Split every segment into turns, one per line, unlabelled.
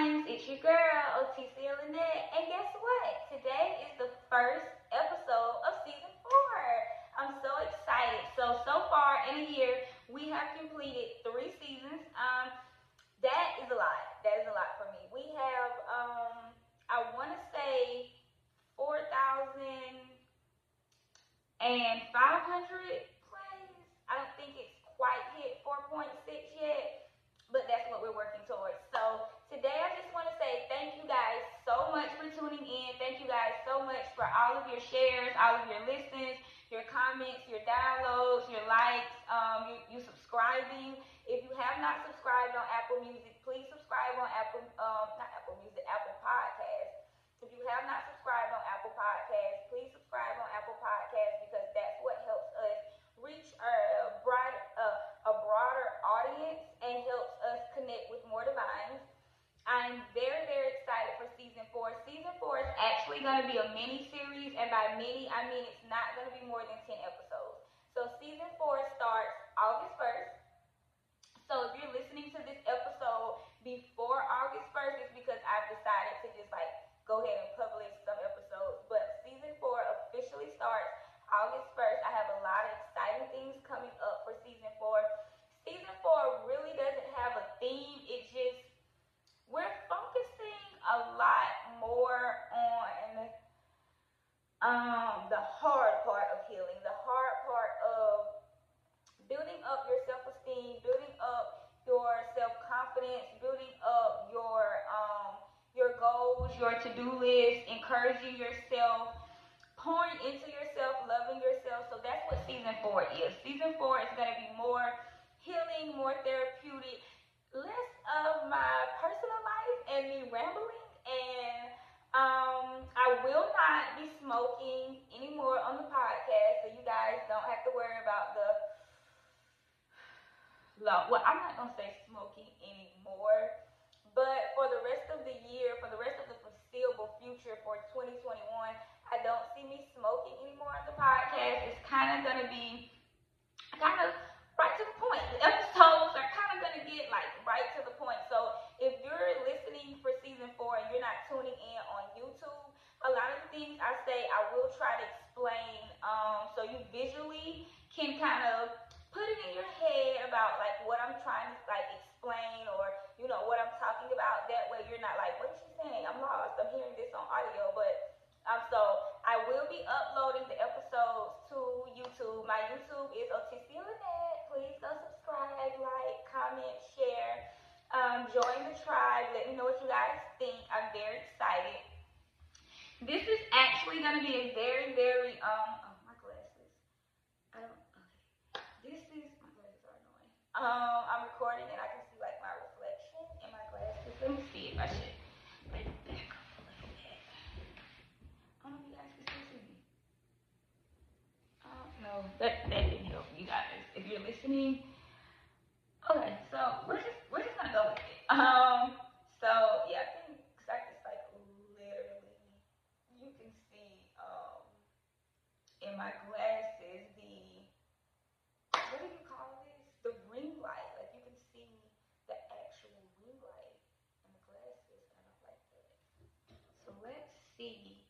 Divines, it's your girl Otissia Lynette, and guess what? Today is the first episode of season four. I'm so excited. So so far in a year, we have completed three seasons. Um, that is a lot. That is a lot for me. We have um, I want to say four thousand and five hundred plays. I don't think it's quite hit four point six yet but that's what we're working towards. So today I just want to say thank you guys so much for tuning in. Thank you guys so much for all of your shares, all of your listens, your comments, your downloads, your likes, um, you, you subscribing. If you have not subscribed on Apple Music, please subscribe on Apple, um, not Apple Music, Apple Podcasts. If you have not subscribed on Apple Podcasts, please subscribe on Apple Podcasts because that's what helps us reach a broad, uh, a broader audience and helps us connect with more divines. I'm very, very excited for season four. Season four is actually going be a mini series, and by mini, I mean it's not going to be more than 10 episodes. So season four starts August 1st. So if you're listening to this episode before August 1st, it's because I've decided to just like go ahead and publish some episodes. But season four officially starts August 1st. I have a lot of exciting things coming up for season four. Season four really doesn't have a theme. It just, we're focusing a lot more on um, the hard part of healing, the hard part of building up your self-esteem, building up your self-confidence, building up your um, your goals, your to-do list, encouraging yourself, pouring into yourself, loving yourself. So that's what season four is. Season four is going to be more healing, more therapeutic, less of my personal life and me rambling. And um, I will not be smoking anymore on the podcast, so you guys don't have to worry about the. Well, I'm not gonna say smoking anymore, but for the rest of the foreseeable future for 2021, I don't see me smoking anymore on the podcast. It's kind of gonna be kind of right to the point. The episodes are kind of gonna get like right to the point. So if you're listening for season four and you're not tuning in on YouTube, a lot of the things I say I will try to explain um, so you visually can kind of put it in your head about like what I'm trying to like explain or you know what I'm talking about. That way you're not like, what is she saying? I'm lost. I'm hearing this on audio, but um, so I will be uploading the episodes to YouTube. My YouTube is Otissia Lynette. Please go subscribe, like, comment, share. Um, join the tribe. Let me know what you guys think. I'm very excited. This is actually going to be a very, very, um, oh, my glasses. I don't, okay. This is, my glasses are annoying. Um, I'm recording and I can see like my reflection in my glasses. Let me see if I should bring it back up a little bit. I don't know if you guys can still see me. Oh, no, that, that didn't help you guys. Okay, so we're just, we're just gonna go with it. Um, so yeah, I think, cause I like literally, you can see, um, in my glasses, the, what do you call this? The ring light. Like you can see the actual ring light in the glasses. I don't like that. So let's see.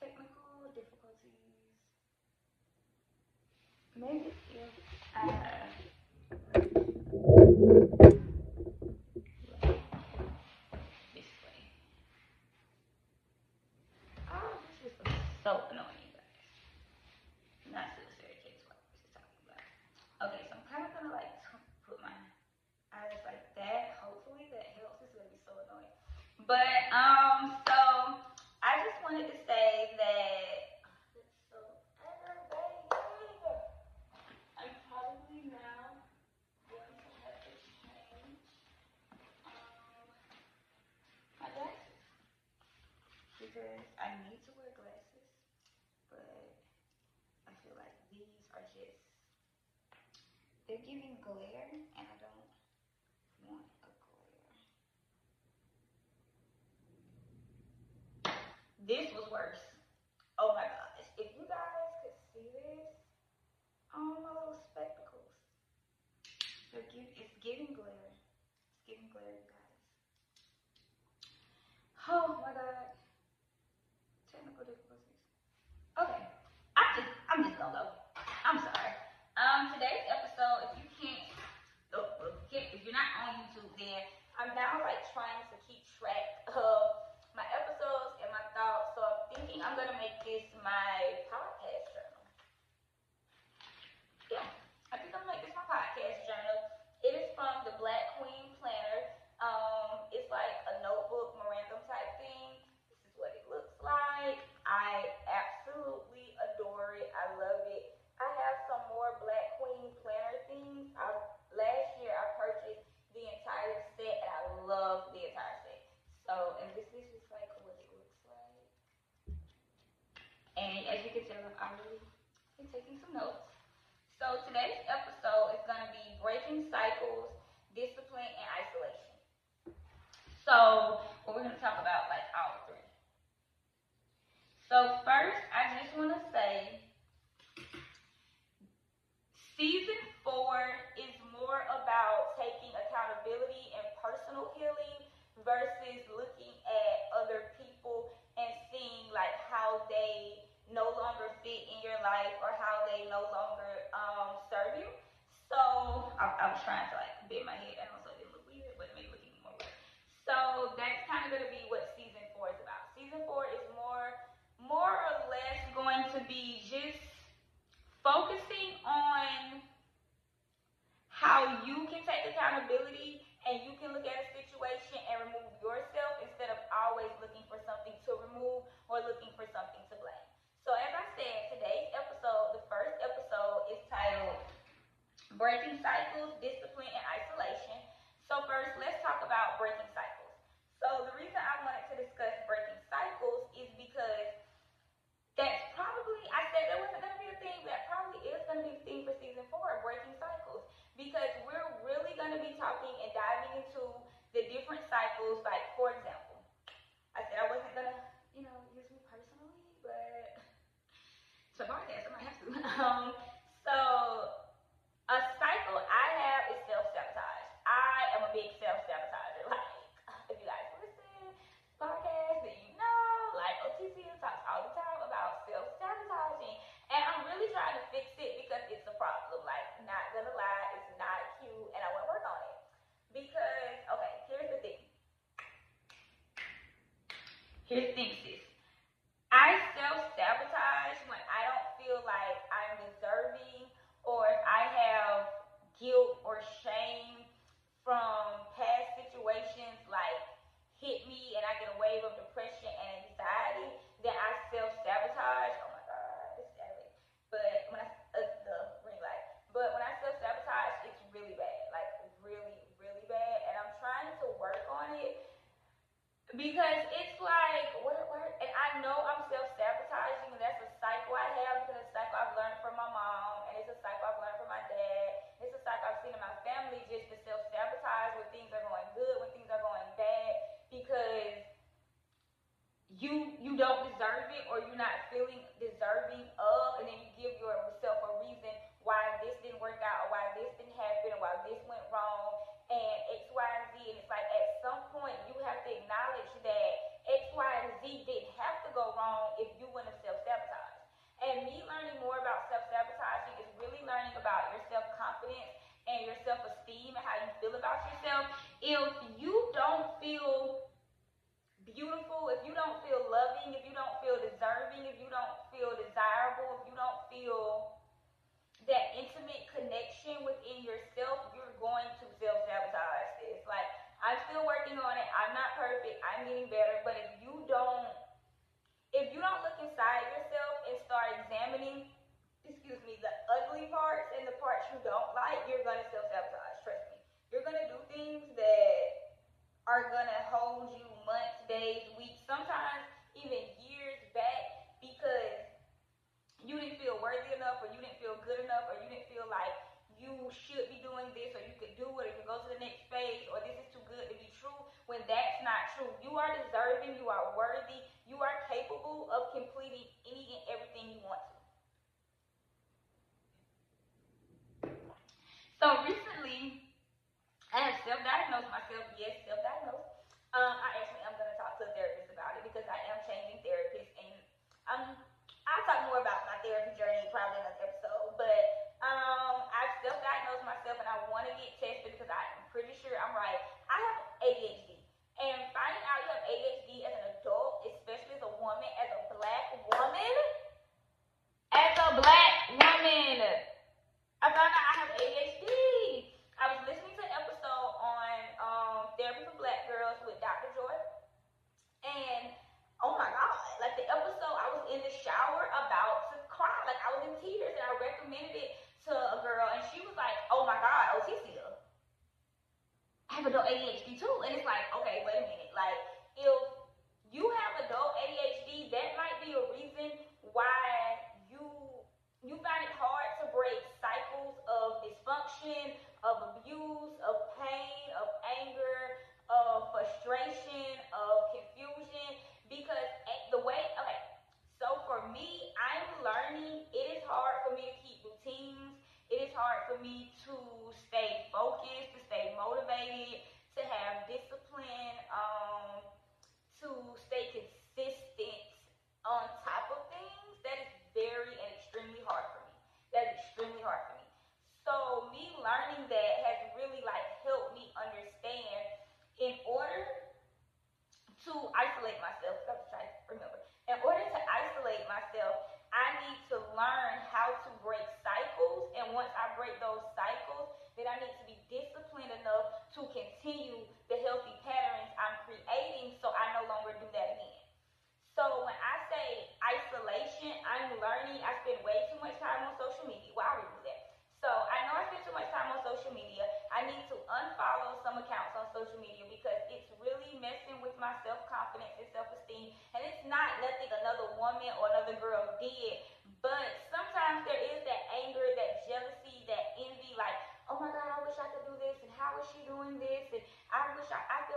Technical difficulties. Maybe you uh this way. Oh, this is so annoying. Not necessary case what about. Okay, so I'm kinda of gonna like put my eyes like that. Hopefully that helps this is gonna be so annoying. But because I need to wear glasses, but I feel like these are just, they're giving glare and I don't want a glare. This was worse. Oh my gosh. If you guys could see this, oh my little spectacles. It's giving his thesis. Working on it. I'm not perfect. I'm getting better. But if you don't, if you don't look inside yourself and start examining, excuse me, the ugly parts and the parts you don't like, you're gonna self sabotage. Trust me. You're gonna do things that are gonna hold you months, days, weeks, sometimes even years back because you didn't feel worthy enough or you didn't feel good enough or you didn't feel like you should be doing this or you could go to the next phase or this is too good to be true when that's not true. You are deserving, you are worthy, you are capable of completing any and everything you want to. So recently, I have self-diagnosed myself. Yes, self-diagnosed. Um, I actually am going to talk to a therapist about it because I am changing therapists and I'm um, I'll talk more about my therapy journey probably in another episode. But um, I've self-diagnosed myself and I want to get tested because I'm pretty sure I'm right. I have ADHD. And finding out you have ADHD as an adult, especially as a woman, as a black woman, as a black woman, I found out I have ADHD. I was listening to an episode on um, therapy for black girls with Dr. Joy. And oh my God, like the episode, I was in the shower about to cry. Like I was in tears and I recommended it to a girl and she was like, oh my God, Otissia. I have adult ADHD too. And it's like, okay, wait a minute. Like if you have adult ADHD, that might be a reason why you you find it hard to break cycles of dysfunction, of abuse, of pain, of anger, of frustration, of confusion because the way, okay, so for me, I'm learning, it is hard for me to keep routines. It is hard for me to stay focused, to stay motivated, to have discipline, um, to stay consistent on top of things. That is very and extremely hard for me. That is extremely hard for me. So me learning that has really like helped me understand in order to isolate myself. I was trying to remember. In order to isolate myself, I need to learn how to break cycles. And once I break those cycles, then I need to be disciplined enough to continue the healthy patterns I'm creating so I no longer do that again. So when I say isolation, I'm learning I spend way too much time on social media. Well, I do that. So I know I spend too much time on social media. I need to unfollow some accounts on social media because it's really messing with my self-confidence and self-esteem. And it's not nothing another woman or another girl did. But sometimes there is that anger, that jealousy, that envy, like, oh my God, I wish I could do is she doing this? And I wish I, I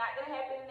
not gonna happen